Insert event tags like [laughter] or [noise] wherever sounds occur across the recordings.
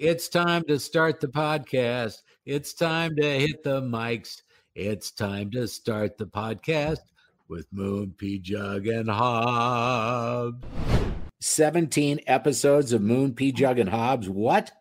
It's time to start the podcast. It's time to hit the mics. It's time to start the podcast with Moon, P Jug, and Hobbs. 17 episodes of Moon, P Jug, and Hobbs. What?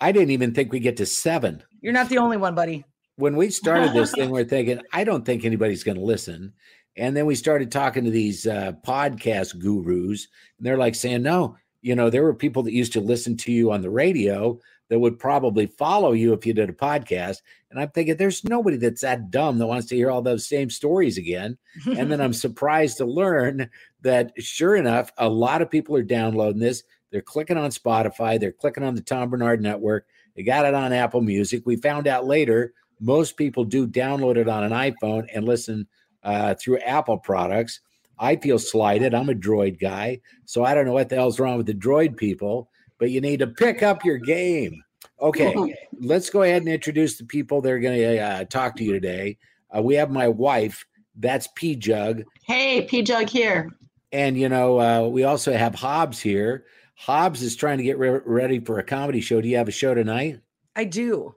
I didn't even think we get to seven. You're not the only one, buddy. When we started this thing, [laughs] we're thinking, I don't think anybody's going to listen. And then we started talking to these uh, podcast gurus, and they're like saying, no, you know, there were people that used to listen to you on the radio that would probably follow you if you did a podcast. And I'm thinking, there's nobody that's that dumb that wants to hear all those same stories again. and then I'm [laughs] surprised to learn that, sure enough, a lot of people are downloading this. They're clicking on Spotify, they're clicking on the Tom Barnard Network, they got it on Apple Music. We found out later most people do download it on an iPhone and listen uh, through Apple products. I feel slighted. I'm a droid guy, so I don't know what the hell's wrong with the droid people, but you need to pick up your game. Okay, let's go ahead and introduce the people that are going to uh, talk to you today. Uh, we have my wife. That's P Jug. Hey, P Jug here. And, you know, uh, we also have Hobbs here. Hobbs is trying to get re- ready for a comedy show. Do you have a show tonight? I do.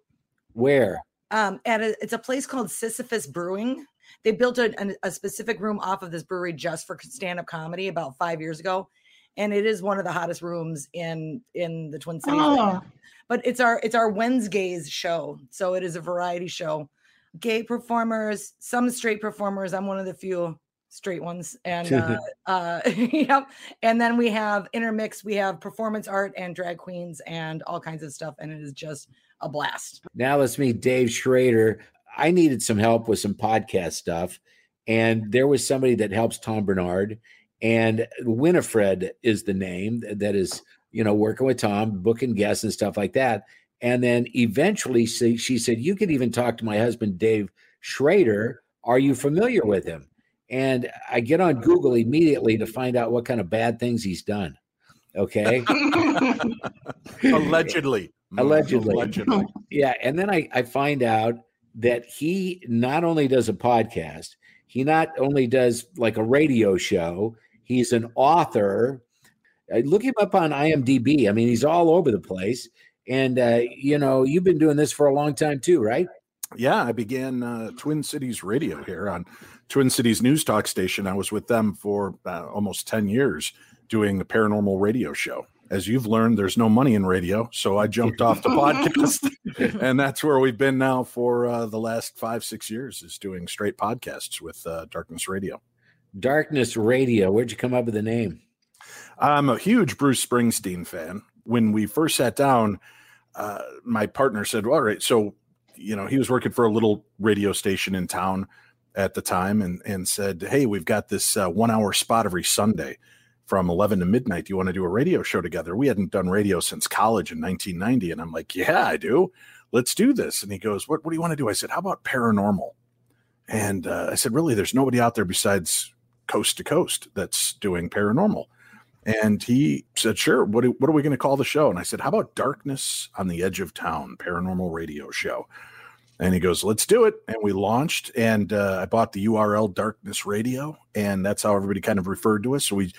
Where? Um, at a, it's a place called Sisyphus Brewing. They built a, a specific room off of this brewery just for stand-up comedy about five years ago, and it is one of the hottest rooms in in the Twin Cities. Oh, now. But it's our it's our Wednesdays show, so it is a variety show. Gay performers, some straight performers. I'm one of the few straight ones, and uh, [laughs] uh, [laughs] yep. And then we have intermix. We have performance art and drag queens and all kinds of stuff, and it is just a blast. Now let's meet Dave Schrader. I needed some help with some podcast stuff, and there was somebody that helps Tom Barnard, and Winifred is the name that is, you know, working with Tom, booking guests and stuff like that. And then eventually she, she said, You could even talk to my husband, Dave Schrader. Are you familiar with him? And I get on Google immediately to find out what kind of bad things he's done. Okay. [laughs] [laughs] allegedly. Allegedly. Allegedly. Yeah, and then I, I find out that he not only does a podcast, he not only does like a radio show, he's an author. Uh, Look him up on IMDb. I mean, he's all over the place. And uh, you know, you've been doing this for a long time too, right? Yeah, I began uh, Twin Cities Radio here on Twin Cities News Talk Station. I was with them for uh, almost 10 years doing the paranormal radio show. As you've learned, there's no money in radio. So I jumped off the podcast. [laughs] [laughs] and that's where we've been now for uh, the last five, six years, is doing straight podcasts with uh, Darkness Radio. Darkness Radio. Where'd you come up with the name? I'm a huge Bruce Springsteen fan. When we first sat down, uh, my partner said, "All right, so you know he was working for a little radio station in town at the time, and and said, "Hey, we've got this uh, one hour spot every Sunday from 11 to midnight. Do you want to do a radio show together?" We hadn't done radio since college in 1990, and I'm like, "Yeah, I do. Let's do this." And he goes, "What What do you want to do?" I said, "How about paranormal?" And uh, I said, "Really, there's nobody out there besides Coast to Coast that's doing paranormal." And he said, Sure. What, what are we going to call the show? And I said, How about Darkness on the Edge of Town Paranormal Radio Show? And he goes, Let's do it. And we launched, and uh, I bought the URL Darkness Radio, and that's how everybody kind of referred to us. So we,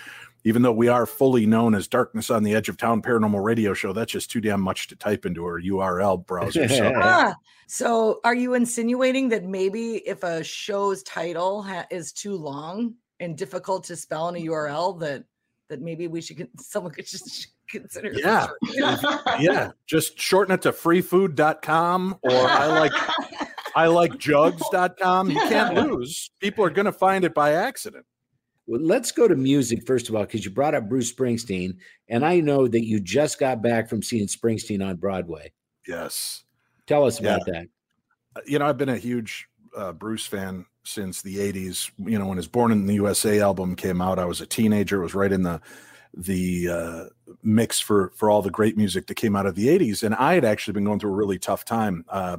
even though we are fully known as Darkness on the Edge of Town Paranormal Radio Show, that's just too damn much to type into our URL browser. So [laughs] Ah, so are you insinuating that maybe if a show's title ha- is too long and difficult to spell in a URL, that that maybe we should con- [laughs] someone could just [laughs] consider Yeah. yeah, just shorten it to freefood.com or I like I like jugs.com. You can't lose. People are going to find it by accident. Well, let's go to music first of all, because you brought up Bruce Springsteen, and I know that you just got back from seeing Springsteen on Broadway. Yes. Tell us about that. Uh, You know, I've been a huge uh, Bruce fan since the 80s. You know, when his Born in the USA album came out, I was a teenager. It was right in the the uh, mix for for all the great music that came out of the 80s and I had actually been going through a really tough time. Uh,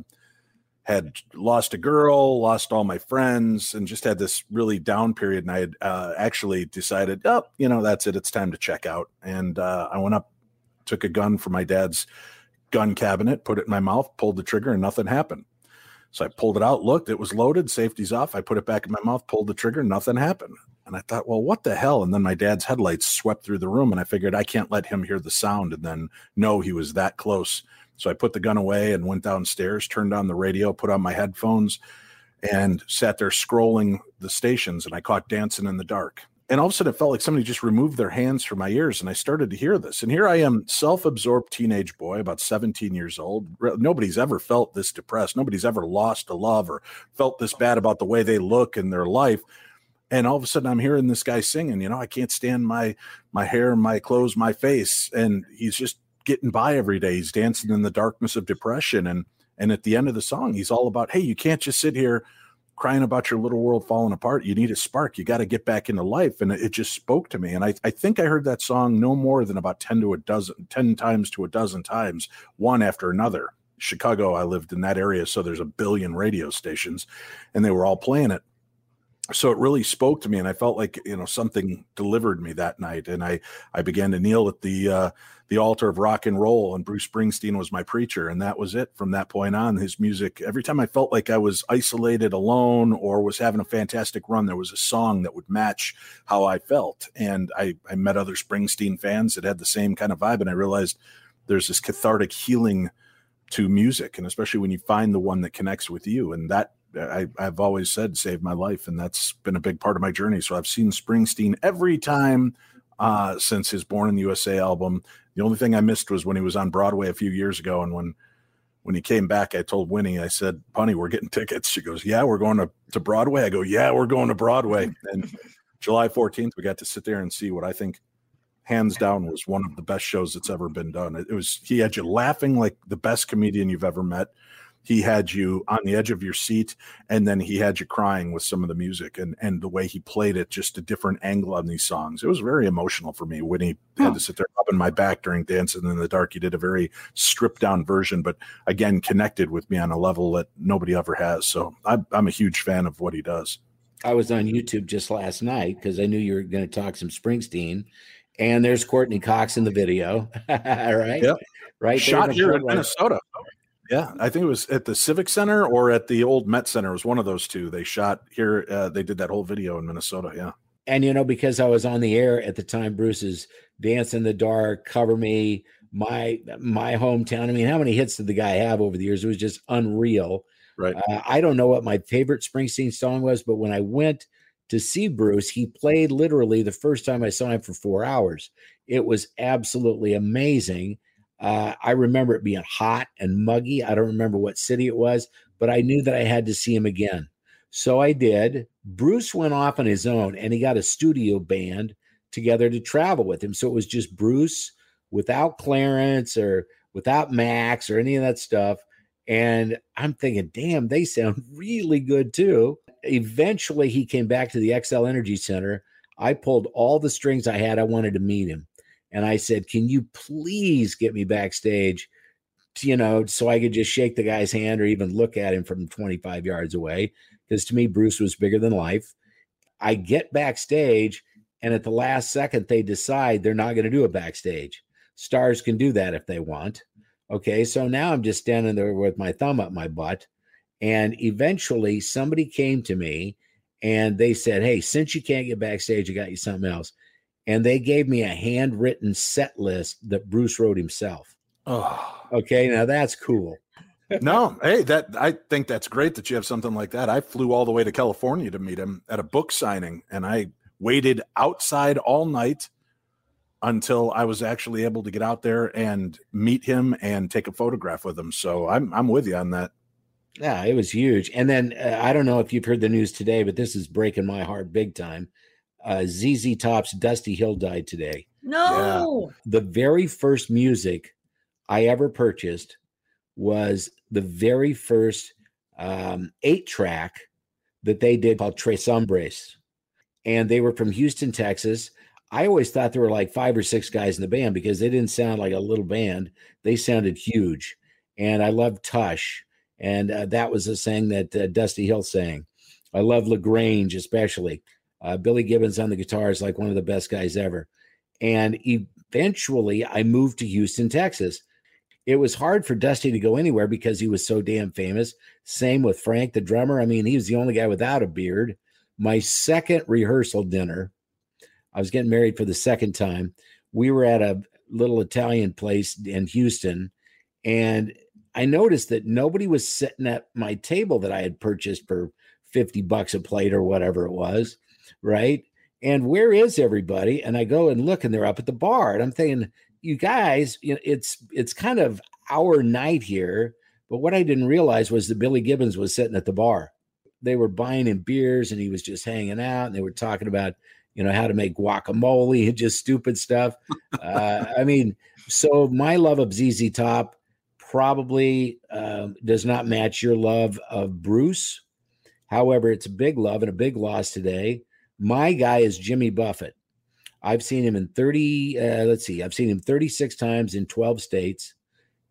had lost a girl, lost all my friends, and just had this really down period. And I had uh, actually decided, oh, you know, that's it. It's time to check out. And uh, I went up, took a gun from my dad's gun cabinet, put it in my mouth, pulled the trigger, and nothing happened. So I pulled it out, looked, it was loaded, safety's off. I put it back in my mouth, pulled the trigger, nothing happened. And I thought, well, what the hell? And then my dad's headlights swept through the room, and I figured I can't let him hear the sound and then know he was that close. So I put the gun away and went downstairs, turned on the radio, put on my headphones, and sat there scrolling the stations. And I caught Dancing in the Dark. And all of a sudden it felt like somebody just removed their hands from my ears and i started to hear this. And here i am self-absorbed teenage boy about 17 years old. Nobody's ever felt this depressed. Nobody's ever lost a love or felt this bad about the way they look in their life. And all of a sudden i'm hearing this guy singing you know i can't stand my my hair my clothes my face. And he's just getting by every day he's dancing in the darkness of depression and and at the end of the song he's all about hey you can't just sit here crying about your little world falling apart. You need a spark. You got to get back into life. And it just spoke to me. And I, I think I heard that song no more than about 10 to a dozen, 10 times to a dozen times, one after another. Chicago, I lived in that area. So there's a billion radio stations and they were all playing it. So it really spoke to me. And I felt like, you know, something delivered me that night. And I, I began to kneel at the, uh, the altar of rock and roll and Bruce Springsteen was my preacher and that was it from that point on. His music every time I felt like I was isolated alone or was having a fantastic run there was a song that would match how I felt. And I I met other Springsteen fans that had the same kind of vibe and I realized there's this cathartic healing to music and especially when you find the one that connects with you. And that I, have always said saved my life and that's been a big part of my journey. So i've seen springsteen every time uh, since his born in the usa album the only thing I missed was when he was on Broadway a few years ago, and when when he came back, I told Winnie, I said, "Punny, we're getting tickets." She goes, "Yeah, we're going to to Broadway." I go, "Yeah, we're going to Broadway." And [laughs] July 14th, we got to sit there and see what I think, hands down, was one of the best shows that's ever been done. It, it was he had you laughing like the best comedian you've ever met he had you on the edge of your seat and then he had you crying with some of the music and and the way he played it just a different angle on these songs. It was very emotional for me when he had to sit there rubbing my back during dancing in the dark. He did a very stripped down version but again connected with me on a level that nobody ever has. So i'm, I'm a huge fan of what he does. I was on youtube just last night because i knew you were going to talk some springsteen and there's courtney cox in the video. [laughs] Right? Yep. right shot here in minnesota yeah, I think it was at the Civic Center or at the old Met Center. It was one of those two. They shot here. Uh, they did that whole video in Minnesota. Yeah. And you know, because I was on the air at the time, Bruce's "Dance in the Dark," "Cover Me," my my hometown. I mean, how many hits did the guy have over the years? It was just unreal. Right. Uh, I don't know what my favorite Springsteen song was, but when I went to see Bruce, he played literally the first time I saw him for four hours. It was absolutely amazing uh, I remember it being hot and muggy. I don't remember what city it was, but I knew that I had to see him again. So I did. Bruce went off on his own and he got a studio band together to travel with him. So it was just Bruce without Clarence or without Max or any of that stuff. And I'm thinking, damn, they sound [laughs] really good too. Eventually, he came back to the Xcel Energy Center. I pulled all the strings I had. I wanted to meet him and I said, "Can you please get me backstage?" To, you know, so I could just shake the guy's hand or even look at him from 25 yards away. Because to me, Bruce was bigger than life. I get backstage, and at the last second, they decide they're not going to do it backstage. Stars can do that if they want. Okay, so now I'm just standing there with my thumb up my butt. And eventually, somebody came to me and they said, Hey, since you can't get backstage, I got you something else and they gave me a handwritten set list that Bruce wrote himself. Oh, okay. Now that's cool. no, hey, that I think that's great that you have something like that. I flew all the way to California to meet him at a book signing, and I waited outside all night until I was actually able to get out there and meet him and take a photograph with him. So I'm I'm with you on that. Yeah, it was huge. And then uh, I don't know if you've heard the news today, but this is breaking my heart big time uh, ZZ Top's Dusty Hill died today. No. Yeah. The very first music I ever purchased was the very first um, eight track that they did called Tres Hombres. And they were from Houston, Texas. I always thought there were like five or six guys in the band because they didn't sound like a little band. They sounded huge. And I loved Tush. And uh, that was a thing that uh, Dusty Hill sang. I love La Grange, especially. Uh, Billy Gibbons on the guitar is like one of the best guys ever. And eventually I moved to Houston, Texas. It was hard for Dusty to go anywhere because he was so damn famous. Same with Frank, the drummer. I mean, he was the only guy without a beard. My second rehearsal dinner, I was getting married for the second time. We were at a little Italian place in Houston, and I noticed that nobody was sitting at my table that I had purchased for 50 bucks a plate or whatever it was, right? And where is everybody? And I go and look and they're up at the bar. And I'm thinking, you guys, you know, it's it's kind of our night here. But what I didn't realize was that Billy Gibbons was sitting at the bar. They were buying him beers and he was just hanging out and they were talking about, you know, how to make guacamole and just stupid stuff. uh, I mean, so my love of ZZ Top probably um, does not match your love of Bruce. However, it's a big love and a big loss today. My guy is Jimmy Buffett. I've seen him in 30, uh, let's see, I've seen him 36 times in 12 states.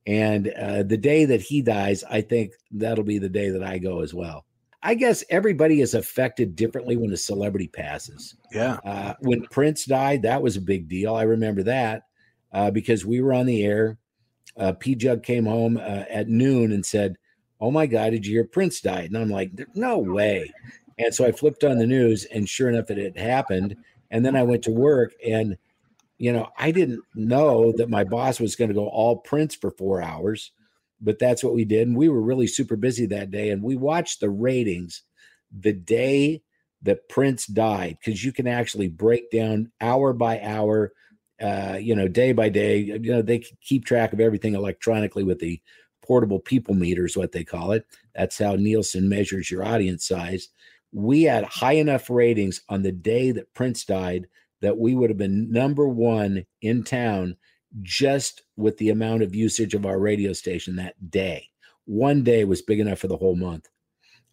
And uh, the day that he dies, I think that'll be the day that I go as well. I guess everybody is affected differently when a celebrity passes. Yeah. Uh, when Prince died, that was a big deal. I remember that uh, because we were on the air. Uh, P Jug came home uh, at noon and said, Oh my God, did you hear Prince died? And I'm like, No way. And so I flipped on the news, and sure enough, it had happened. And then I went to work, and you know, I didn't know that my boss was going to go all Prince for four hours, but that's what we did. And we were really super busy that day. And we watched the ratings the day that Prince died, because you can actually break down hour by hour, uh, you know, day by day. You know, they keep track of everything electronically with the portable people meters, what they call it. That's how Nielsen measures your audience size we had high enough ratings on the day that Prince died that we would have been number one in town just with the amount of usage of our radio station that day. One day was big enough for the whole month.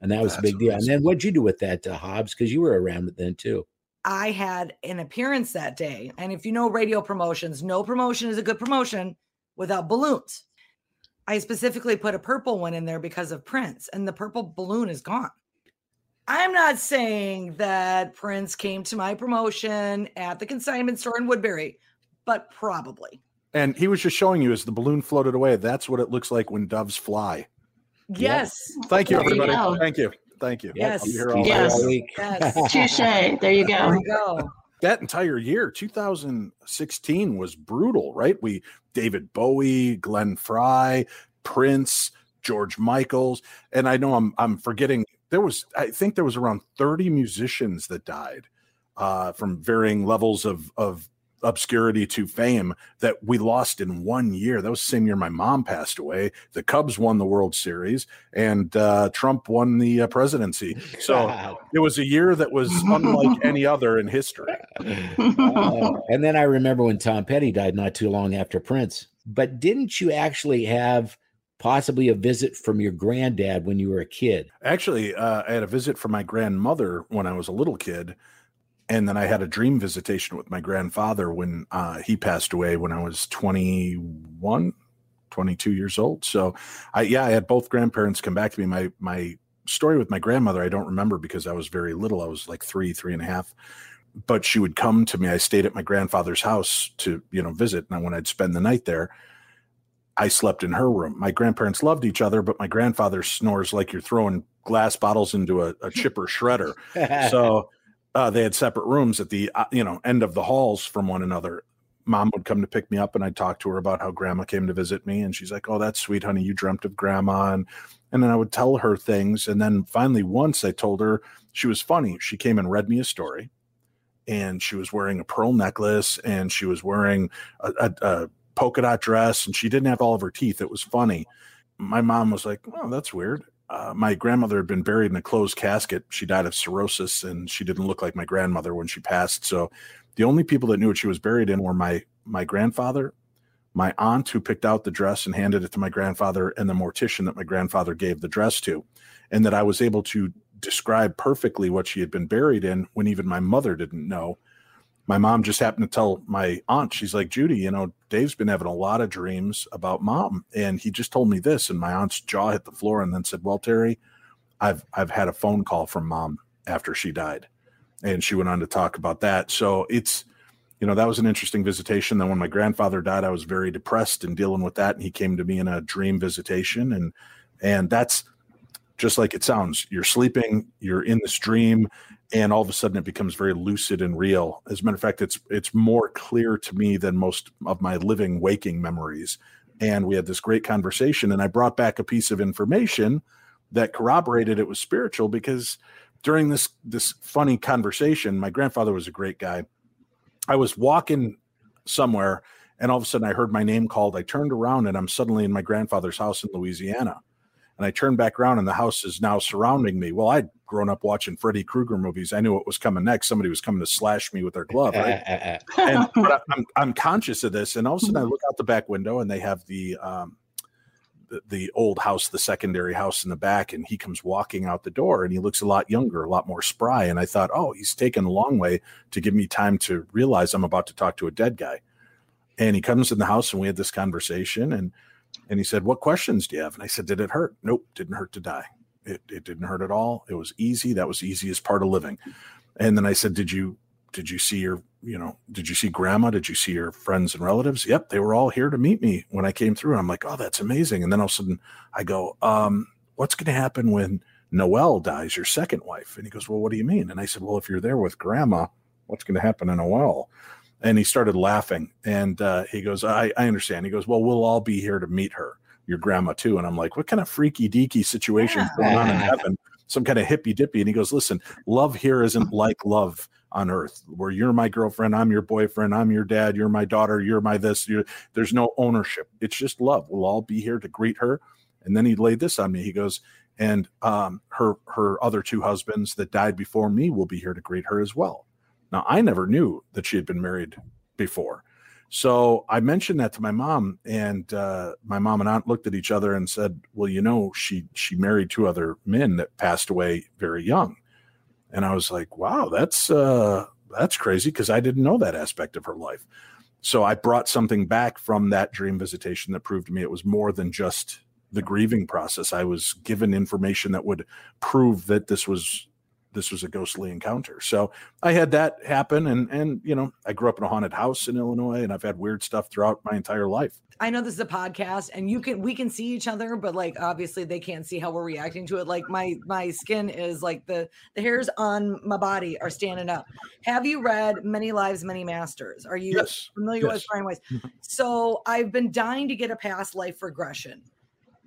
And that was That's a big deal. And then what'd you do with that, uh, Hobbs? Because you were around it then too. I had an appearance that day. And if you know radio promotions, no promotion is a good promotion without balloons. I specifically put a purple one in there because of Prince, and the purple balloon is gone. I'm not saying that Prince came to my promotion at the consignment store in Woodbury, but probably. And he was just showing you as the balloon floated away. That's what it looks like when doves fly. Yes. Thank you, everybody. You Thank you. Thank you. Yes. yes. yes. Touche. There you go. There you go. That entire year, 2016 was brutal, right? We David Bowie, Glenn Frey, Prince, George Michaels, and I know I'm I'm forgetting there was I think there was around 30 musicians that died uh, from varying levels of of obscurity to fame that we lost in one year. That was the same year my mom passed away. The Cubs won the World Series and uh, Trump won the uh, presidency. So wow. it was a year that was [laughs] unlike any other in history. Uh, [laughs] and then I remember when Tom Petty died not too long after Prince. But didn't you actually have possibly a visit from your granddad when you were a kid? Actually, uh, I had a visit from my grandmother when I was a little kid. And then I had a dream visitation with my grandfather when uh, he passed away when I was 21, 22 years old. So, I yeah, I had both grandparents come back to me. My my story with my grandmother, I don't remember because I was very little. I was like three, three and a half. But she would come to me. I stayed at my grandfather's house to you know visit, and when I'd spend the night there, I slept in her room. My grandparents loved each other, but my grandfather snores like you're throwing glass bottles into a, a chipper shredder. So [laughs] uh, they had separate rooms at the uh, you know end of the halls from one another. Mom would come to pick me up, and I'd talk to her about how Grandma came to visit me, and she's like, "Oh, that's sweet, honey. You dreamt of Grandma," and and then I would tell her things, and then finally once I told her she was funny. She came and read me a story, and she was wearing a pearl necklace, and she was wearing a, a, a polka dot dress and she didn't have all of her teeth. It was funny. My mom was like, Oh, that's weird. Uh, my grandmother had been buried in a closed casket. She died of cirrhosis and she didn't look like my grandmother when she passed. So the only people that knew what she was buried in were my my grandfather, my aunt who picked out the dress and handed it to my grandfather, and the mortician that my grandfather gave the dress to. And that I was able to describe perfectly what she had been buried in when even my mother didn't know my mom just happened to tell my aunt, she's like, Judy, you know, Dave's been having a lot of dreams about mom. And he just told me this. And my aunt's jaw hit the floor and then said, Well, Terry, I've I've had a phone call from mom after she died. And she went on to talk about that. So it's, you know, that was an interesting visitation. Then when my grandfather died, I was very depressed and dealing with that. And he came to me in a dream visitation. And and that's just like it sounds. You're sleeping, you're in this dream, and all of a sudden it becomes very lucid and real. As a matter of fact, it's it's more clear to me than most of my living waking memories. And we had this great conversation, and I brought back a piece of information that corroborated it was spiritual because during this this funny conversation, my grandfather was a great guy. I was walking somewhere, and all of a sudden I heard my name called. I turned around, and I'm suddenly in my grandfather's house in Louisiana and I turned back around and the house is now surrounding me. Well, I'd grown up watching Freddy Krueger movies. I knew what was coming next. Somebody was coming to slash me with their glove. Right? [laughs] and but I'm, I'm conscious of this. And all of a sudden I look out the back window and they have the, um, the, the old house, the secondary house in the back, and he comes walking out the door and he looks a lot younger, a lot more spry. And I thought, oh, he's taken a long way to give me time to realize I'm about to talk to a dead guy. And he comes in the house and we had this conversation and and he said, What questions do you have? And I said, Did it hurt? Nope, didn't hurt to die. It, it didn't hurt at all. It was easy. That was the easiest part of living. And then I said, Did you did you see your you know did you see grandma did you see your friends and relatives yep they were all here to meet me when i came through and i'm like oh that's amazing and then all of a sudden i go um what's going to happen when noelle dies your second wife and he goes well what do you mean and i said well if you're there with grandma what's going to happen to noelle and he started laughing. And uh, he goes, I, I understand. He goes, Well, we'll all be here to meet her, your grandma too. And I'm like, What kind of freaky deaky situation going on in [laughs] heaven? Some kind of hippy dippy. And he goes, Listen, love here isn't like love on earth, where you're my girlfriend, I'm your boyfriend, I'm your dad, you're my daughter, you're my this. You're, there's no ownership. It's just love. We'll all be here to greet her. And then he laid this on me. He goes, and um, her her other two husbands that died before me will be here to greet her as well. Now, I never knew that she had been married before. So I mentioned that to my mom, and uh, my mom and aunt looked at each other and said, "Well, you know, she she married two other men that passed away very young." And I was like, "Wow, that's uh, that's crazy," because I didn't know that aspect of her life. So I brought something back from that dream visitation that proved to me it was more than just the grieving process. I was given information that would prove that this was this was a ghostly encounter. So I had that happen, and and you know I grew up in a haunted house in Illinois, and I've had weird stuff throughout my entire life. I know this is a podcast, and you can we can see each other, but like obviously they can't see how we're reacting to it. Like my my skin is like the the hairs on my body are standing up. Have you read Many Lives, Many Masters? Are you yes. familiar yes. with Brian Weiss? Mm-hmm. so I've been dying to get a past life regression.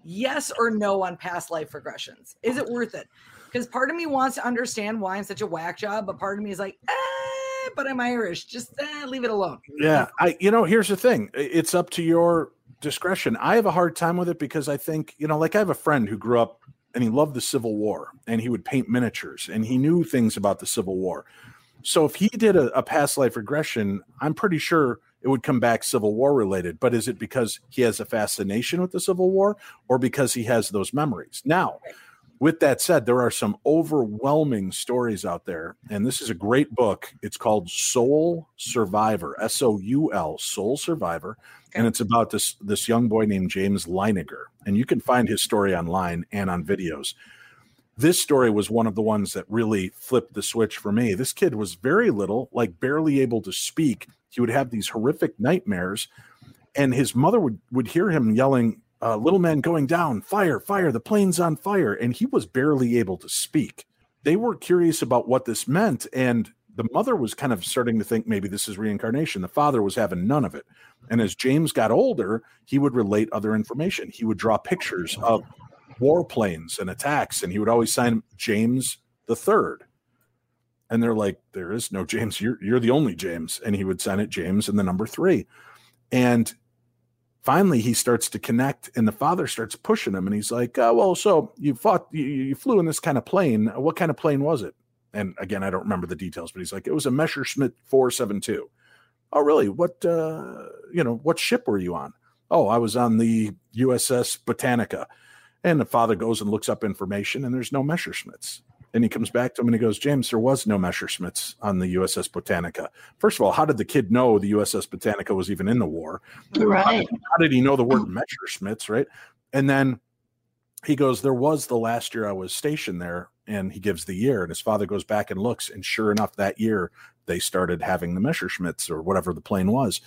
Yes or no on past life regressions? Is it worth it? Because part of me wants to understand why I'm such a whack job, but part of me is like, eh, but I'm Irish. Just eh, leave it alone. Yeah, I. You know, here's the thing. It's up to your discretion. I have a hard time with it because I think you know, like I have a friend who grew up and he loved the Civil War and he would paint miniatures and he knew things about the Civil War. So if he did a, a past life regression, I'm pretty sure it would come back Civil War related. But is it because he has a fascination with the Civil War or because he has those memories? Now, with that said, there are some overwhelming stories out there, and this is a great book. It's called Soul Survivor, S O U L, Soul Survivor, and it's about this this young boy named James Leininger, and you can find his story online and on videos. This story was one of the ones that really flipped the switch for me. This kid was very little, like barely able to speak. He would have these horrific nightmares, and his mother would would hear him yelling uh, little man going down, fire, fire, the plane's on fire. And he was barely able to speak. They were curious about what this meant. And the mother was kind of starting to think maybe this is reincarnation. The father was having none of it. And as James got older, he would relate other information. He would draw pictures of warplanes and attacks, and he would always sign James the third. And they're like, there is no James. You're you're the only James. And he would sign it James and the number three. And finally he starts to connect and the father starts pushing him and he's like uh, well so you fought you, you, flew in this kind of plane. What kind of plane was it? And again i don't remember the details but he's like it was a messerschmitt 472 oh really? What uh, you know what ship were you on? Oh i was on the uss botanica. And the father goes and looks up information and there's no messerschmitts and he comes back to him and he goes, James, there was no Messerschmitts on the USS Botanica. First of all, how did the kid know the USS Botanica was even in the war? Right. How did, how did he know the word Messerschmitts, right? And then he goes, There was the last year I was stationed there. And he gives the year, and his father goes back and looks. And sure enough, that year they started having the Messerschmitts or whatever the plane was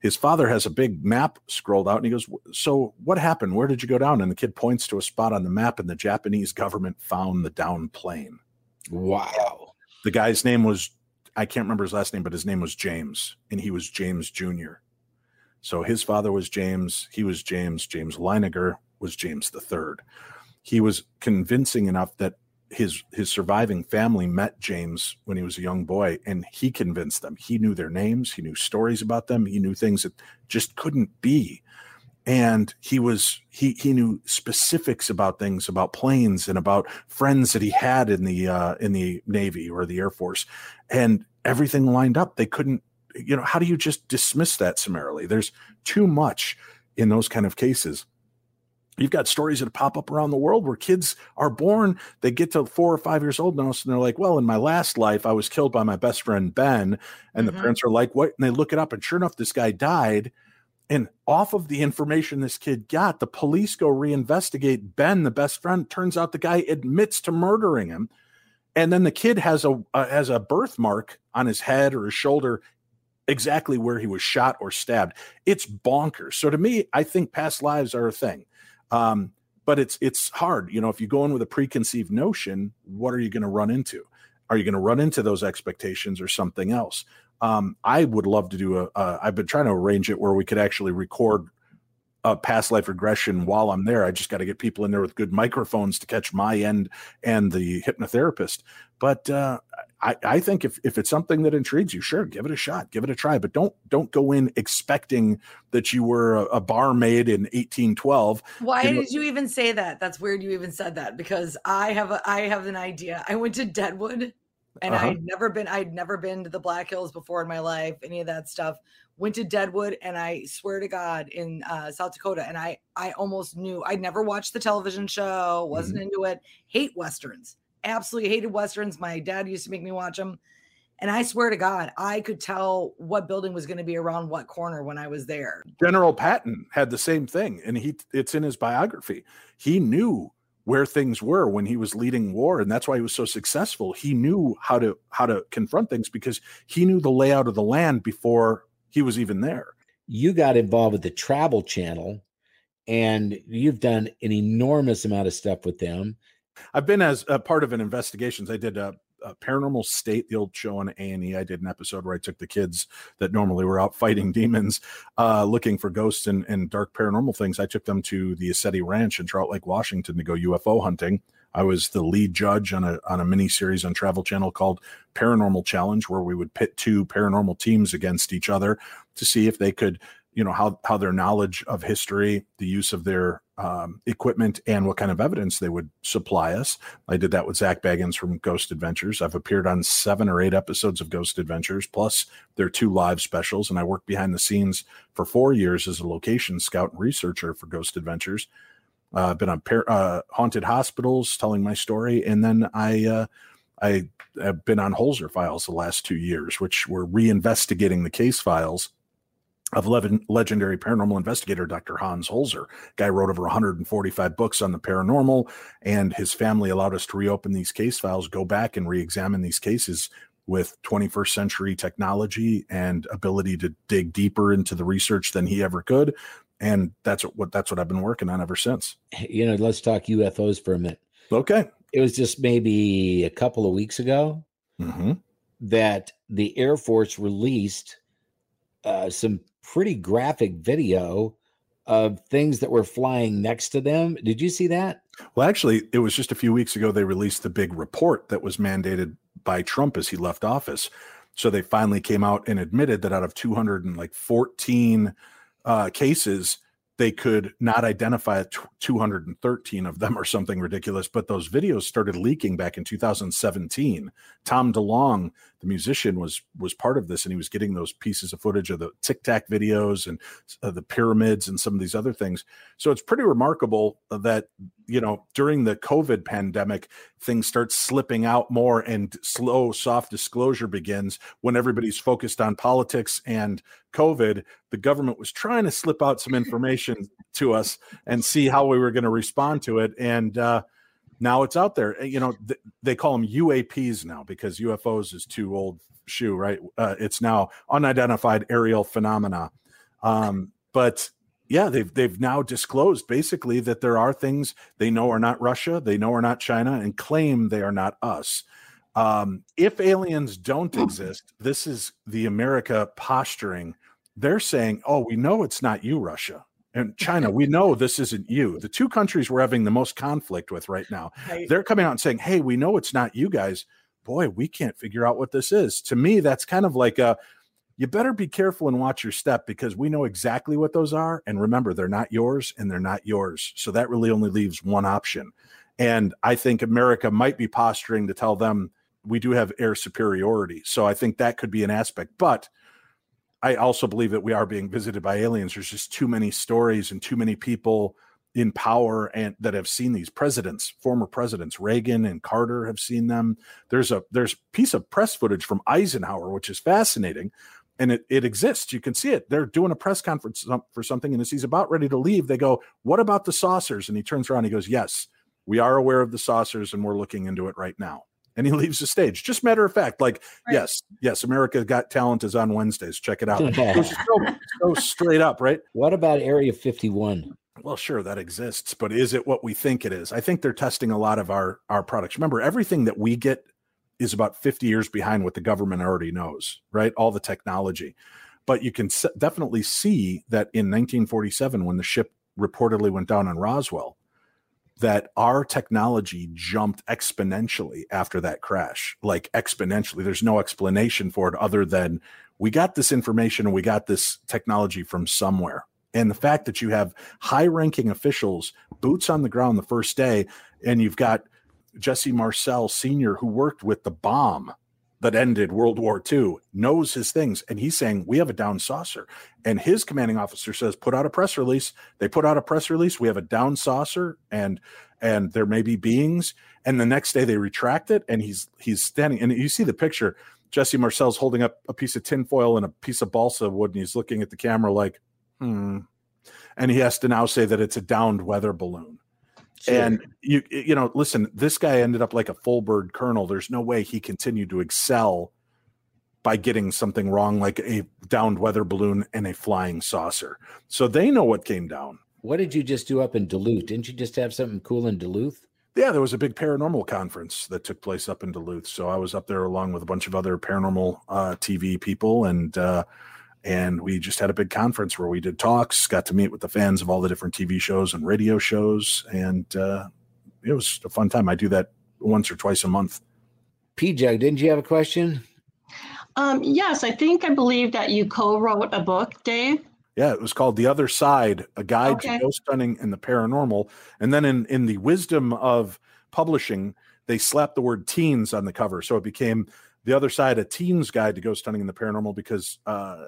his father has a big map scrolled out and he goes so what happened where did you go down and the kid points to a spot on the map and the japanese government found the down plane wow The guy's name was I can't remember his last name, but his name was James, and he was James Jr. So his father was James, he was James, James Leininger was James the third. He was convincing enough that his his surviving family met James when he was a young boy, and he convinced them. He knew their names, he knew stories about them, he knew things that just couldn't be. And he was he he knew specifics about things about planes and about friends that he had in the uh, in the Navy or the Air Force, and everything lined up. They couldn't, you know, how do you just dismiss that summarily? There's too much in those kind of cases you've got stories that pop up around the world where kids are born they get to four or five years old now and they're like well in my last life i was killed by my best friend ben and mm-hmm. the parents are like what? And they look it up and sure enough this guy died and off of the information this kid got the police go reinvestigate ben the best friend. Turns out the guy admits to murdering him and then the kid has a uh, has a birthmark on his head or his shoulder exactly where he was shot or stabbed. It's bonkers. So to me i think past lives are a thing um, but it's it's hard, you know. If you go in with a preconceived notion, what are you going to run into? Are you going to run into those expectations or something else? Um, I would love to do a. I've been trying to arrange it where we could actually record a past life regression while I'm there. I just got to get people in there with good microphones to catch my end and the hypnotherapist. But uh, I, I think if, if it's something that intrigues you, sure, give it a shot, give it a try, but don't don't go in expecting that you were a, a barmaid in 1812. Why you know, did you even say that? That's weird. You even said that because I have a, I have an idea. I went to Deadwood, and uh-huh. I'd never been I'd never been to the Black Hills before in my life, any of that stuff. Went to Deadwood, and I swear to God, in uh, South Dakota, and I I almost knew I'd never watched the television show, wasn't mm-hmm. into it, hate westerns absolutely hated westerns. My dad used to make me watch them. And I swear to God, I could tell what building was going to be around what corner when I was there. General Patton had the same thing, and he it's in his biography. He knew where things were when he was leading war, and that's why he was so successful. He knew how to how to confront things because he knew the layout of the land before he was even there. You got involved with the Travel Channel, and you've done an enormous amount of stuff with them. I've been as a part of an investigations. I did a, a Paranormal State, the old show on A and E. I did an episode where I took the kids that normally were out fighting [laughs] demons, uh, looking for ghosts and, and dark paranormal things. I took them to the ECETI Ranch in Trout Lake, Washington, to go UFO hunting. I was the lead judge on a on a mini series on Travel Channel called Paranormal Challenge, where we would pit two paranormal teams against each other to see if they could you know how how their knowledge of history the use of their um, equipment and what kind of evidence they would supply us. I did that with Zak Bagans from ghost adventures. I've appeared on seven or eight episodes of ghost adventures plus their two live specials and i worked behind the scenes for four years as a location scout and researcher for ghost adventures. Uh, i've been on par- uh, haunted hospitals telling my story and then i uh, I have been on Holzer files the last two years, which were reinvestigating the case files of legendary paranormal investigator Dr. Hans Holzer. Guy wrote over 145 books on the paranormal, and his family allowed us to reopen these case files, go back and re-examine these cases with 21st century technology and ability to dig deeper into the research than he ever could. And that's what that's what I've been working on ever since. You know, let's talk UFOs for a minute. Okay. It was just maybe a couple of weeks ago mm-hmm. that the Air Force released uh, some pretty graphic video of things that were flying next to them. Did you see that? Well, actually, it was just a few weeks ago they released the big report that was mandated by Trump as he left office. So they finally came out and admitted that out of 214 uh, cases, they could not identify 213 of them or something ridiculous, but those videos started leaking back in 2017. Tom DeLonge, the musician, was was part of this, and he was getting those pieces of footage of the Tic Tac videos and uh, the pyramids and some of these other things. So it's pretty remarkable that you know during the COVID pandemic, things start slipping out more, and slow, soft disclosure begins when everybody's focused on politics and COVID. The government was trying to slip out some information to us and see how we were going to respond to it, and uh, now it's out there. You know, th- they call them UAPs now because UFOs is too old shoe, right? Uh, it's now unidentified aerial phenomena. Um, but yeah, they've they've now disclosed basically that there are things they know are not Russia, they know are not China, and claim they are not us. Um, if aliens don't exist, this is the America posturing. They're saying, "Oh, we know it's not you, Russia." And China, we know this isn't you. The two countries we're having the most conflict with right now, [laughs] Right. they're coming out and saying, Hey, we know it's not you guys. Boy, we can't figure out what this is. To me, that's kind of like a you better be careful and watch your step because we know exactly what those are. And remember, they're not yours and they're not yours. So that really only leaves one option. And I think America might be posturing to tell them we do have air superiority. So I think that could be an aspect. But I also believe that we are being visited by aliens. There's just too many stories and too many people in power and that have seen these presidents, former presidents, Reagan and Carter have seen them. There's a there's piece of press footage from Eisenhower, which is fascinating, and it, it exists. You can see it. They're doing a press conference for something, and as he's about ready to leave, they go, "What about the saucers?" And he turns around, he goes, "Yes, we are aware of the saucers, and we're looking into it right now." And he leaves the stage. Just matter of fact, like, Right. yes, yes, America Got Talent is on Wednesdays. Check it out. [laughs] It was so, so straight up, right? what about Area 51? Well, sure, that exists, but is it what we think it is? I think they're testing a lot of our our products. Remember, everything that we get is about 50 years behind what the government already knows, right? All the technology. But you can s- definitely see that in 1947 when the ship reportedly went down on Roswell, that our technology jumped exponentially after that crash, like exponentially. There's no explanation for it other than we got this information and we got this technology from somewhere. And the fact that you have high ranking officials, boots on the ground the first day, and you've got Jesse Marcel Sr., who worked with the bomb that ended World War II, knows his things. And he's saying, We have a down saucer. And his commanding officer says, Put out a press release. They put out a press release. We have a down saucer and and there may be beings. And the next day they retract it. And he's he's standing and you see the picture. Jesse Marcel's holding up a piece of tinfoil and a piece of balsa wood, and he's looking at the camera like, hmm. And he has to now say that it's a downed weather balloon. And you you know, listen, this guy ended up like a full bird colonel. There's no way he continued to excel by getting something wrong like a downed weather balloon and a flying saucer. So they know what came down. What did you just do up in Duluth? Didn't you just have something cool in Duluth? Yeah, there was a big paranormal conference that took place up in Duluth. So I was up there along with a bunch of other paranormal uh, TV people, and uh, and we just had a big conference where we did talks, got to meet with the fans of all the different TV shows and radio shows, and uh, it was a fun time. I do that once or twice a month. PJ, didn't you have a question? Um, yes, I think I believe that you co-wrote a book, Dave. Yeah, it was called The Other Side, a guide Okay. to ghost hunting and the paranormal. And then in in the wisdom of publishing, they slapped the word teens on the cover. So it became The Other Side, a teens guide to ghost hunting and the paranormal because uh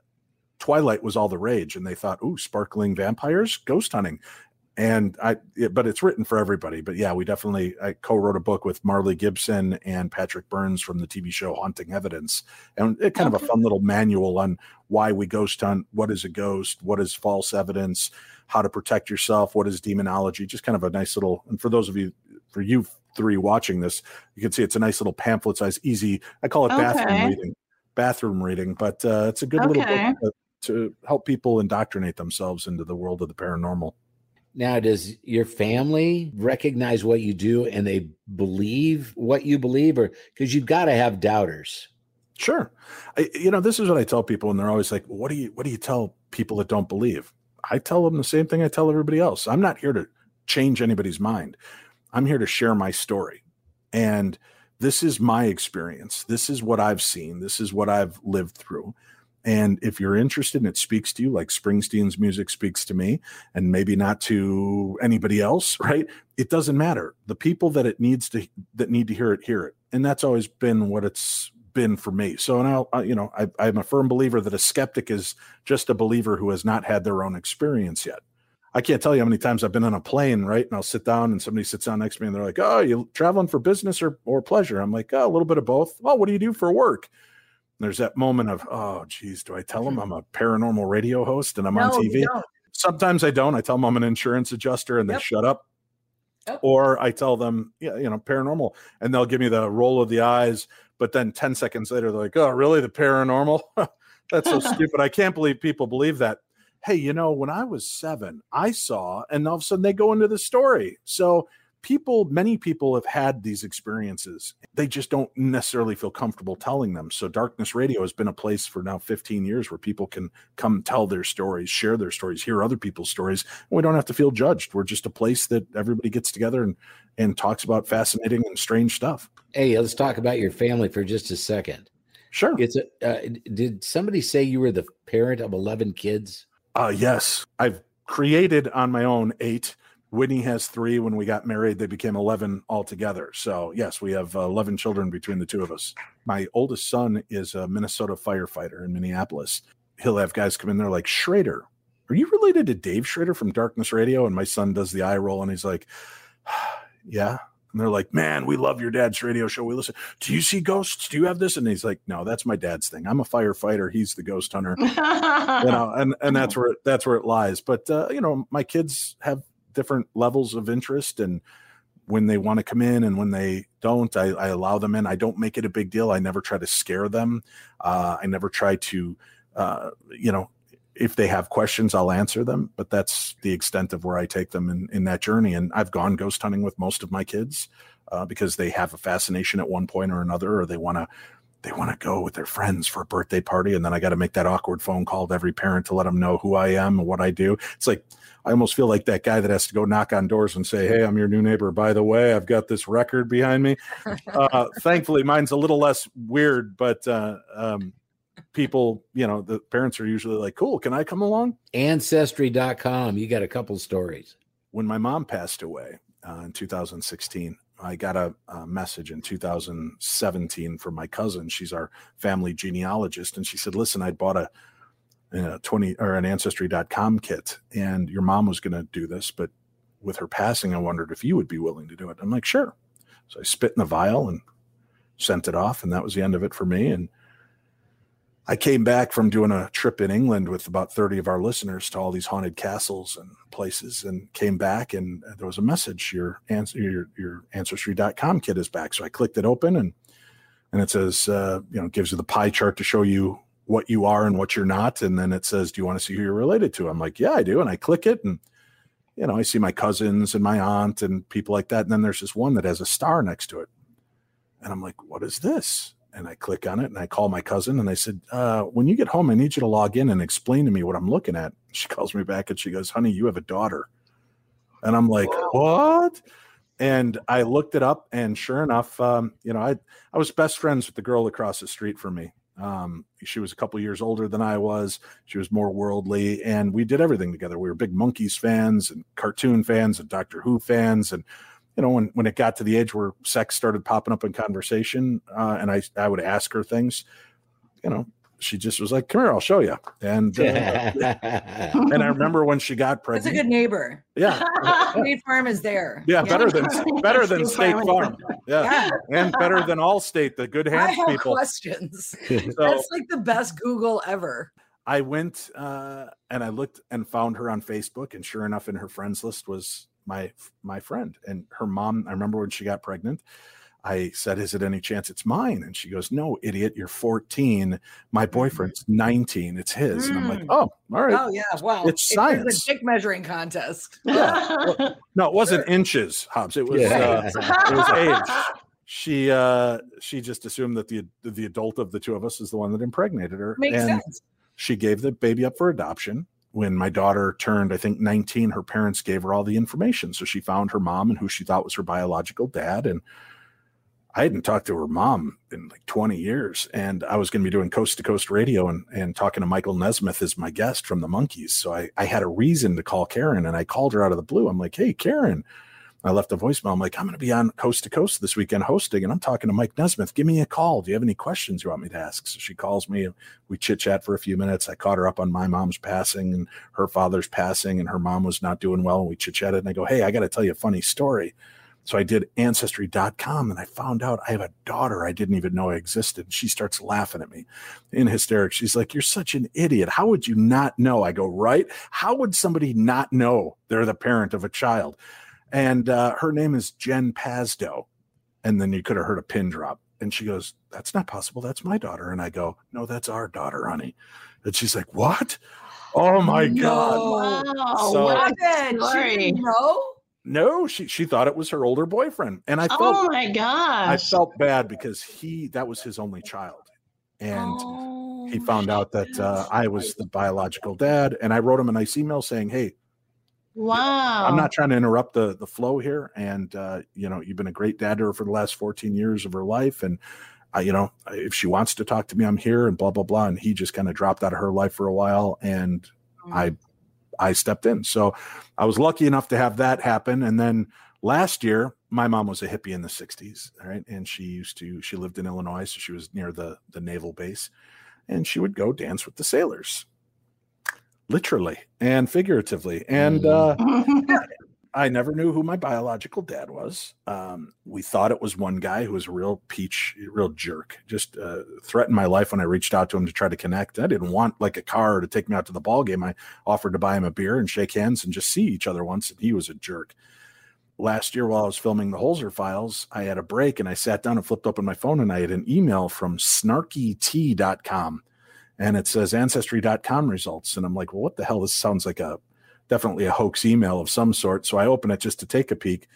Twilight was all the rage and they thought, "Ooh, sparkling vampires, ghost hunting." And I it, but it's written for everybody. But yeah, we definitely I co-wrote a book with Marley Gibson and Patrick Burns from the TV show Haunting Evidence. And it kind of a fun little manual on why we ghost hunt, what is a ghost, what is false evidence, how to protect yourself, what is demonology, just kind of a nice little and for those of you for you three watching this, you can see it's a nice little pamphlet size, easy. I call it bathroom Okay. reading. Bathroom reading, but uh, it's a good little Okay. book to, help people indoctrinate themselves into the world of the paranormal. Now, does your family recognize what you do and they believe what you believe, or because you've got to have doubters? Sure. I, you know, this is what I tell people, and they're always like, "What do you What do you tell people that don't believe?" I tell them the same thing I tell everybody else. I'm not here to change anybody's mind. I'm here to share my story, and this is my experience. This is what I've seen. This is what I've lived through. And if you're interested and it speaks to you, like Springsteen's music speaks to me, and maybe not to anybody else, [laughs] right? It doesn't matter. The people that it needs to that need to hear it hear it, and that's always been what it's been for me. So, I'll, I, uh, you know, I, I'm a firm believer that a skeptic is just a believer who has not had their own experience yet. I can't tell you how many times I've been on a plane, right? And I'll sit down and somebody sits down next to me and they're like, Oh, you traveling for business or, or pleasure? I'm like, Oh, a little bit of both. Oh, what do you do for work? There's that moment of, Oh, geez, do I tell them mm-hmm. I'm a paranormal radio host and I'm on No, you TV? Sometimes I don't. I tell them I'm an insurance adjuster and they Yep. shut up. Yep. Or I tell them, yeah, you know, paranormal, and they'll give me the roll of the eyes. But then 10 seconds later, they're like, oh, really? The paranormal? [laughs] That's so [laughs] stupid. I can't believe people believe that. Hey, you know, when I was seven, I saw, and all of a sudden they go into the story. So people, many people have had these experiences. They just don't necessarily feel comfortable telling them. So, Darkness Radio has been a place for now 15 years where people can come tell their stories, share their stories, hear other people's stories. And we don't have to feel judged. We're just a place that everybody gets together and, and talks about fascinating and strange stuff. Hey, let's talk about your family for just a second. Sure. It's a, uh, did somebody say you were the parent of 11 kids? Uh, yes. I've created on my own eight Whitney has three. When we got married, they became 11 altogether. So, yes, we have uh, 11 children between the two of us. My oldest son is a Minnesota firefighter in Minneapolis. He'll have guys come in there like, Schrader, are you related to Dave Schrader from Darkness Radio? And my son does the eye roll and he's like, [sighs] yeah. And they're like, man, we love your dad's radio show. We listen. Do you see ghosts? Do you have this? And he's like, no, that's my dad's thing. I'm a firefighter. He's the ghost hunter. [laughs] you know, and and that's where that's where it lies. But uh, you know, my kids have different levels of interest and when they want to come in and when they don't I, I, allow them in. I don't make it a big deal. I never try to scare them. Uh, i never try to uh, you know if they have questions i'll answer them but that's the extent of where i take them in, in that journey. And i've gone ghost hunting with most of my kids uh, because they have a fascination at one point or another or they want to they want to go with their friends for a birthday party and then i got to make that awkward phone call to every parent to let them know who i am and what i do. It's like i almost feel like that guy that has to go knock on doors and say hey i'm your new neighbor. By the way i've got this record behind me. [laughs] Uh, thankfully mine's a little less weird but uh, um, people you know the parents are usually like cool can i come along? Ancestry.com you got a couple stories. When my mom passed away uh, in 2016 I got a, a, message in 2017 from my cousin. She's our family genealogist. And she said, Listen, I bought a, a 20 or an ancestry.com kit, and your mom was going to do this. But with her passing, I wondered if you would be willing to do it. I'm like, Sure. So I spit in the vial and sent it off. And that was the end of it for me. And I came back from doing a trip in England with about 30 of our listeners to all these haunted castles and places and came back and there was a message your answer your, your ancestry.com kit is back. So I clicked it open and and it says uh, you know gives you the pie chart to show you what you are and what you're not and then it says do you want to see who you're related to? I'm like, "Yeah, I do." And I click it and you know, I see my cousins and my aunt and people like that and then there's this one that has a star next to it. And I'm like, "What is this?" And I click on it and I call my cousin and I said, uh, when you get home, I need you to log in and explain to me what I'm looking at. [laughs] She calls me back and she goes, honey, you have a daughter. And I'm like, what? And I looked it up and sure enough, um, you know, I, I was best friends with the girl across the street from me. Um, she was a couple years older than I was. She was more worldly, and we did everything together. We were big Monkees fans and cartoon fans and Doctor Who fans, and you know, when when it got to the edge where sex started popping up in conversation, uh, and I I would ask her things, you know, she just was like, "Come here, I'll show you." And uh, [laughs] and I remember when she got pregnant. It's a good neighbor. Yeah, [laughs] State Farm is there. Yeah, better than better than State Farm. Yeah. yeah. and better than Allstate, the good [laughs] hands I have people. Questions. So, That's like the best Google ever. I went uh, and I looked and found her on Facebook, and sure enough, in her friends list was my my friend and her mom i remember when she got pregnant i said is it any chance it's mine and she goes no idiot you're 14 my mm-hmm. boyfriend's 19 it's his mm. and i'm like mm. oh all right oh yeah wow it's science a dick measuring contest yeah. well, [laughs] no it wasn't inches hobbs it was yeah. uh, it was [laughs] age she uh she just assumed that the the adult of the two of us is the one that impregnated her Makes and sense. she gave the baby up for adoption when my daughter turned, I think 19, her parents gave her all the information. So she found her mom and who she thought was her biological dad. And I hadn't talked to her mom in like 20 years. And I was going to be doing coast to coast radio and, and talking to Michael Nesmith as my guest from the Monkees. So I, I had a reason to call Karen and I called her out of the blue. I'm like, hey, Karen, I left a voicemail. I'm like, I'm going to be on Coast to Coast this weekend hosting, and I'm talking to Mike Nesmith. Give me a call. Do you have any questions you want me to ask? So she calls me. And we chit chat for a few minutes. I caught her up on my mom's passing and her father's passing, and her mom was not doing well. And we chit chatted, and I go, Hey, I got to tell you a funny story. So I did ancestry.com and I found out I have a daughter I didn't even know existed. She starts laughing at me in hysterics. She's like, You're such an idiot. How would you not know? I go, Right? How would somebody not know they're the parent of a child? And uh, her name is Jen Pazdo. And then you could have heard a pin drop. And she goes, That's not possible. That's my daughter. And I go, No, that's our daughter, honey. And she's like, What? Oh my no. God. Wow. So, what? She didn't know? No, she she thought it was her older boyfriend, and I felt Oh my gosh. I felt bad because he that was his only child, and Oh, he found out that uh, I was the biological dad, and I wrote him a nice email saying, "Hey, wow. I'm not trying to interrupt the the flow here, and uh, you know, you've been a great dad to her for the last 14 years of her life, and I, you know, uh, if she wants to talk to me, I'm here, and blah blah blah." And he just kind of dropped out of her life for a while, and I mm. I stepped in. So I was lucky enough to have that happen. And then last year, my mom was a hippie in the 60s, right? And she used to, she lived in Illinois, so she was near the the naval base, and she would go dance with the sailors. Literally and figuratively. And uh [laughs] I never knew who my biological dad was. Um, we thought it was one guy who was a real peach, real jerk. Just uh, threatened my life when I reached out to him to try to connect. I didn't want like a car to take me out to the ball game. I offered to buy him a beer and shake hands and just see each other once, and he was a jerk. Last year, while I was filming the Holzer files, I had a break and I sat down and flipped open my phone and I had an email from snarkyt.com and it says ancestry.com results. And I'm like, well, what the hell? This sounds like a definitely a hoax email of some sort. So I open it just to take a peek.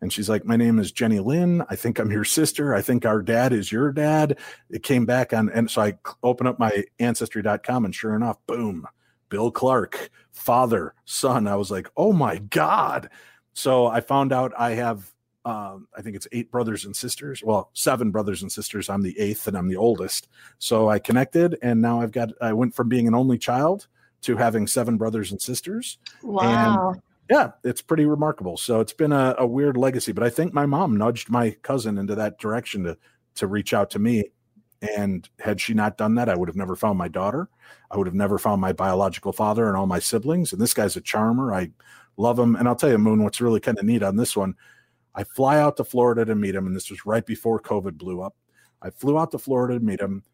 And she's like, My name is Jenny Lynn. I think I'm your sister. I think our dad is your dad. It came back on. And so I open up my ancestry.com, and sure enough, boom, Bill Clark, father, son. I was like, Oh my God. So I found out I have, um, I think it's eight brothers and sisters. Well, seven brothers and sisters. I'm the eighth and I'm the oldest. So I connected, and now I've got, I went from being an only child to having seven brothers and sisters wow. yeah, it's pretty remarkable. So it's been a, a weird legacy, but I think my mom nudged my cousin into that direction to to reach out to me. And had she not done that, I would have never found my daughter. I would have never found my biological father and all my siblings. And this guy's a charmer. I love him. And I'll tell you, Moon, what's really kind of neat on this one. I fly out to Florida to meet him, and this was right before COVID blew up. I flew out to Florida to meet him.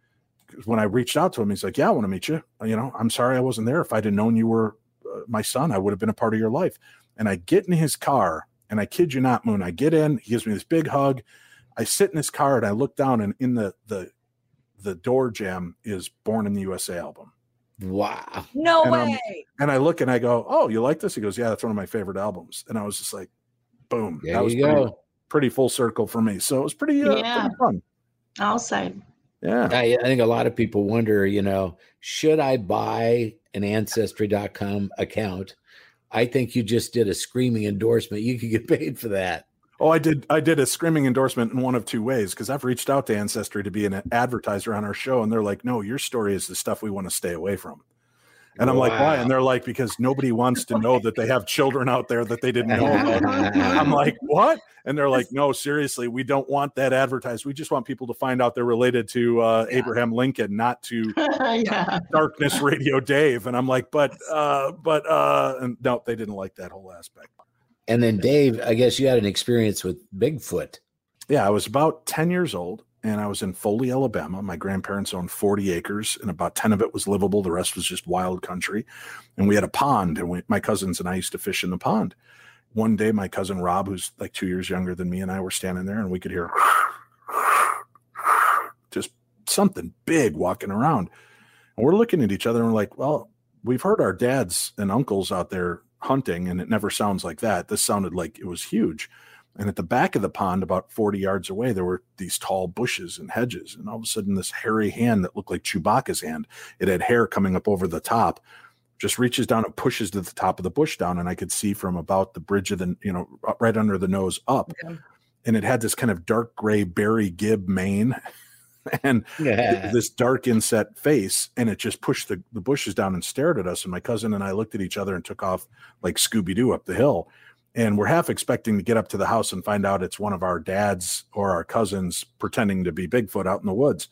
When I reached out to him, he's like, "Yeah, I want to meet you. You know, I'm sorry I wasn't there. If I'd have known you were uh, my son, I would have been a part of your life." And I get in his car, and I kid you not, Moon. I get in. He gives me this big hug. I sit in his car, and I look down, and in the the the door jamb is "Born in the USA" album. Wow. No And, way. And I look and I go, "Oh, you like this?" He goes, "Yeah, that's one of my favorite albums." And I was just like, "Boom!" There that was you pretty, go. pretty full circle for me. So it was pretty, uh, Yeah. pretty fun. I'll say. Yeah. I, I think a lot of people wonder, you know, should I buy an ancestry.com account? I think you just did a screaming endorsement. You could get paid for that. Oh, I did. I did a screaming endorsement in one of two ways because I've reached out to Ancestry to be an advertiser on our show, and they're like, "No, your story is the stuff we want to stay away from." And I'm like, "Why?" And they're like, "Because nobody wants to know that they have children out there that they didn't know about." I'm [laughs] like, "What?" And they're like, "No, seriously, we don't want that advertised. We just want people to find out they're related to uh, Yeah. Abraham Lincoln, not to [laughs] yeah. Darkness Radio Dave." And I'm like, "But, uh, but, uh," and no, they didn't like that whole aspect. And then Dave, I guess you had an experience with Bigfoot. Yeah, I was about 10 years old and I was in Foley, Alabama. My grandparents owned 40 acres and about 10 of it was livable. The rest was just wild country. And we had a pond and we, my cousins and I used to fish in the pond. One day, my cousin Rob, who's like two years younger than me, and I were standing there and we could hear [laughs] just something big walking around. And we're looking at each other and we're like, well, we've heard our dads and uncles out there hunting and it never sounds like that. This sounded like it was huge. And at the back of the pond, about 40 yards away, there were these tall bushes and hedges. And all of a sudden, this hairy hand that looked like Chewbacca's hand, it had hair coming up over the top, just reaches down and pushes to the top of the bush down. And I could see from about the bridge of the, you know, right under the nose up. Okay. And it had this kind of dark gray Barry Gibb mane [laughs] and Yeah. this dark inset face. And it just pushed the, the bushes down and stared at us. And my cousin and I looked at each other and took off like Scooby Doo up the hill and we're half expecting to get up to the house and find out it's one of our dads or our cousins pretending to be Bigfoot out in the woods.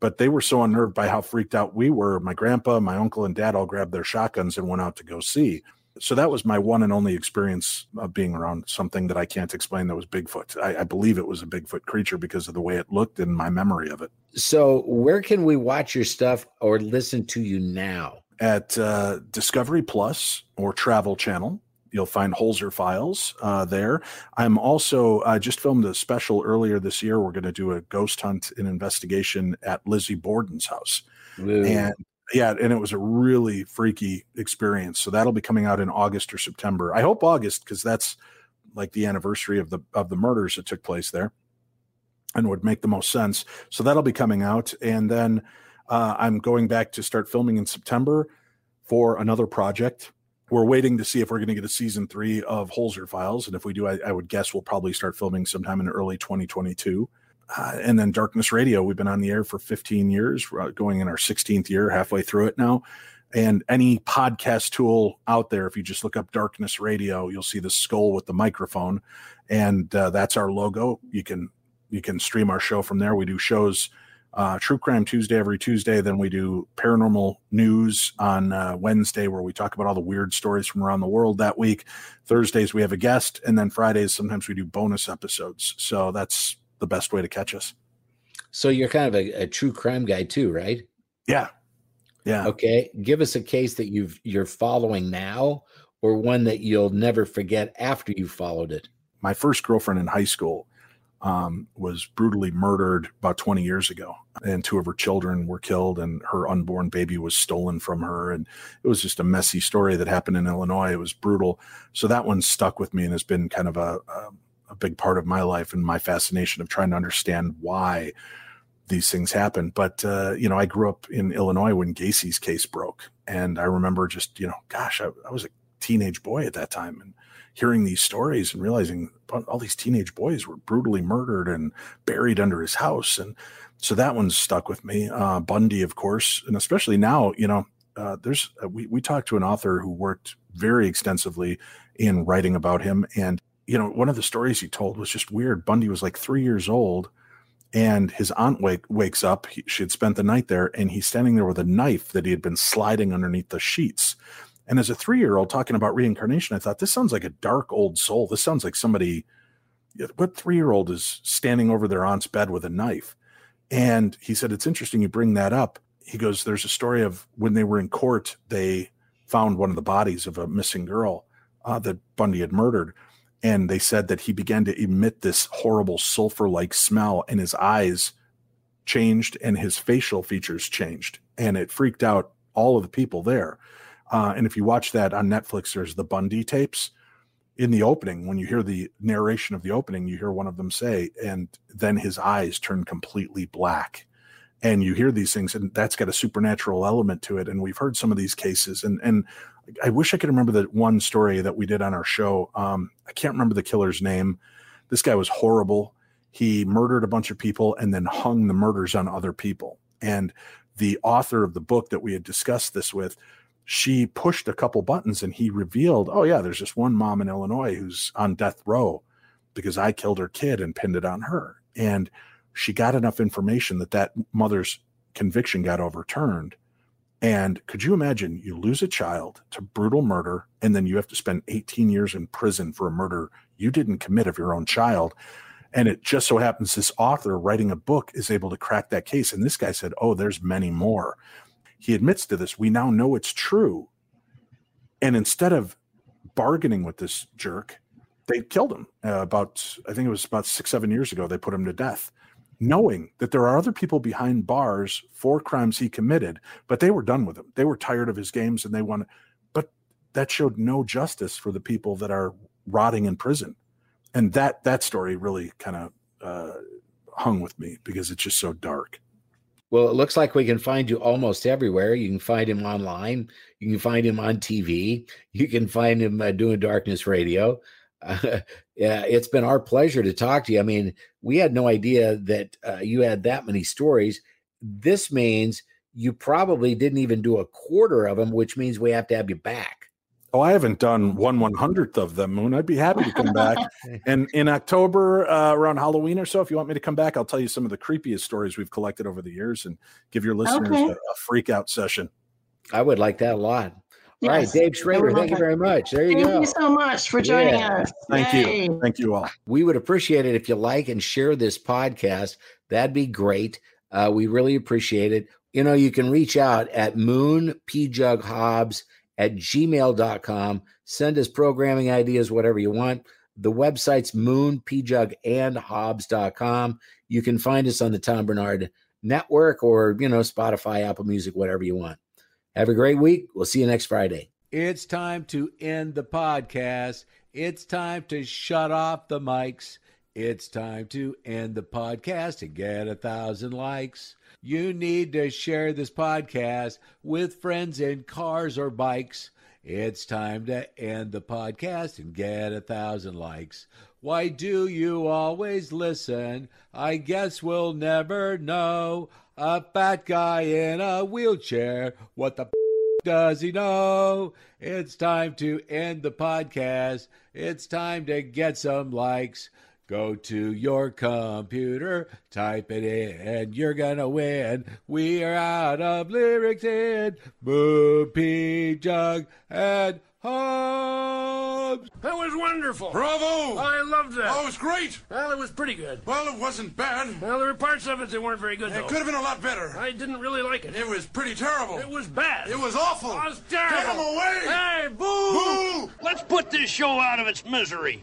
But they were so unnerved by how freaked out we were. My grandpa, my uncle, and dad all grabbed their shotguns and went out to go see. So that was my one and only experience of being around something that I can't explain that was Bigfoot. I, I believe it was a Bigfoot creature because of the way it looked and my memory of it. So, where can we watch your stuff or listen to you now? at uh, Discovery Plus or Travel Channel. You'll find Holzer Files uh, there. I'm also I just filmed a special earlier this year. We're going to do a ghost hunt and investigation at Lizzie Borden's house, Woo. and yeah, and it was a really freaky experience. So that'll be coming out in August or September. I hope August because that's like the anniversary of the of the murders that took place there, and would make the most sense. So that'll be coming out, and then uh, I'm going back to start filming in September for another project. We're waiting to see if we're going to get a season three of Holzer Files, and if we do, I, I would guess we'll probably start filming sometime in early 2022. Uh, and then Darkness Radio, we've been on the air for 15 years, We're going in our 16th year, halfway through it now. And any podcast tool out there, if you just look up Darkness Radio, you'll see the skull with the microphone, and uh, that's our logo. You can you can stream our show from there. We do shows uh, True Crime Tuesday every Tuesday. Then we do paranormal news on uh, Wednesday, where we talk about all the weird stories from around the world that week. Thursdays, we have a guest. And then Fridays, sometimes we do bonus episodes. So that's the best way to catch us. So you're kind of a, a true crime guy too, right? Yeah. Yeah. Okay. Give us a case that you've you're following now or one that you'll never forget after you followed it. My first girlfriend in high school um, was brutally murdered about 20 years ago, and two of her children were killed, and her unborn baby was stolen from her. And it was just a messy story that happened in Illinois. It was brutal. So that one stuck with me and has been kind of a, a, a big part of my life and my fascination of trying to understand why these things happen. But uh, you know, I grew up in Illinois when Gacy's case broke, and I remember just you know, gosh, I, I was a teenage boy at that time, and hearing these stories and realizing all these teenage boys were brutally murdered and buried under his house. And so that one stuck with me. Uh, Bundy, of course, and especially now, you know, uh, there's uh, we we talked to an author who worked very extensively in writing about him, and you know, one of the stories he told was just weird. Bundy was like three years old, and his aunt wake, wakes up. He, she had spent the night there, and he's standing there with a knife that he had been sliding underneath the sheets. And as a three year old talking about reincarnation, I thought this sounds like a dark old soul. This sounds like somebody. What three year old is standing over their aunt's bed with a knife? And he said, It's interesting you bring that up. He goes, There's a story of when they were in court, they found one of the bodies of a missing girl uh, that Bundy had murdered. And they said that he began to emit this horrible sulfur like smell, and his eyes changed and his facial features changed. And it freaked out all of the people there. Uh, and if you watch that on Netflix, there's the Bundy tapes. In the opening, when you hear the narration of the opening, you hear one of them say, and then his eyes turn completely black. And you hear these things, and that's got a supernatural element to it. And we've heard some of these cases, and and I wish I could remember the one story that we did on our show. Um, I can't remember the killer's name. This guy was horrible. He murdered a bunch of people and then hung the murders on other people. And the author of the book that we had discussed this with she pushed a couple buttons and he revealed, oh, yeah, there's just one mom in Illinois who's on death row because I killed her kid and pinned it on her. And she got enough information that that mother's conviction got overturned. And could you imagine you lose a child to brutal murder and then you have to spend 18 years in prison for a murder you didn't commit of your own child? And it just so happens this author writing a book is able to crack that case. And this guy said, Oh, there's many more he admits to this. We now know it's true. And instead of bargaining with this jerk, they killed him uh, about, I think it was about six, seven years ago. They put him to death, knowing that there are other people behind bars for crimes he committed, but they were done with him. They were tired of his games and they wanted, but that showed no justice for the people that are rotting in prison. And that, that story really kind of uh, hung with me because it's just so dark. Well, it looks like we can find you almost everywhere. You can find him online. You can find him on TV. You can find him uh, doing Darkness Radio. Uh, [laughs] yeah, it's been our pleasure to talk to you. I mean, we had no idea that uh, you had that many stories. This means you probably didn't even do a quarter of them, which means we have to have you back. Oh, I haven't done one one hundredth of them, Moon. I'd be happy to come back. [laughs] and in October, uh, around Halloween or so, if you want me to come back, I'll tell you some of the creepiest stories we've collected over the years and give your listeners okay. a, a, freak out session. I would like that a lot. Yes. All right, Dave Schrader, thank you very much. There you thank go. Thank you so much for joining yeah. us. Thank Yay. you. Thank you all. We would appreciate it if you like and share this podcast. That'd be great. Uh, we really appreciate it. You know, you can reach out at Moon Pjugg Hobbs at gmail.com. Send us programming ideas, whatever you want. The website's moonpjugandhobbs.com. You can find us on the Tom Barnard Network or, you know, Spotify, Apple Music, whatever you want. Have a great week. We'll see you next Friday. It's time to end the podcast. It's time to shut off the mics. It's time to end the podcast and get a thousand likes. You need to share this podcast with friends in cars or bikes. It's time to end the podcast and get a thousand likes. Why do you always listen? I guess we'll never know. A fat guy in a wheelchair. What the does he know? It's time to end the podcast. It's time to get some likes. Go to your computer, type it in, and you're gonna win. We are out of lyrics in Boo Pee Jug and Hobbs. That was wonderful. Bravo! I loved that. Oh, it was great. Well, it was pretty good. Well, it wasn't bad. Well, there were parts of it that weren't very good, It though. could have been a lot better. I didn't really like it. It was pretty terrible. It was bad. It was awful. It was terrible. Get him away! Hey, boo! Boo! Let's put this show out of its misery.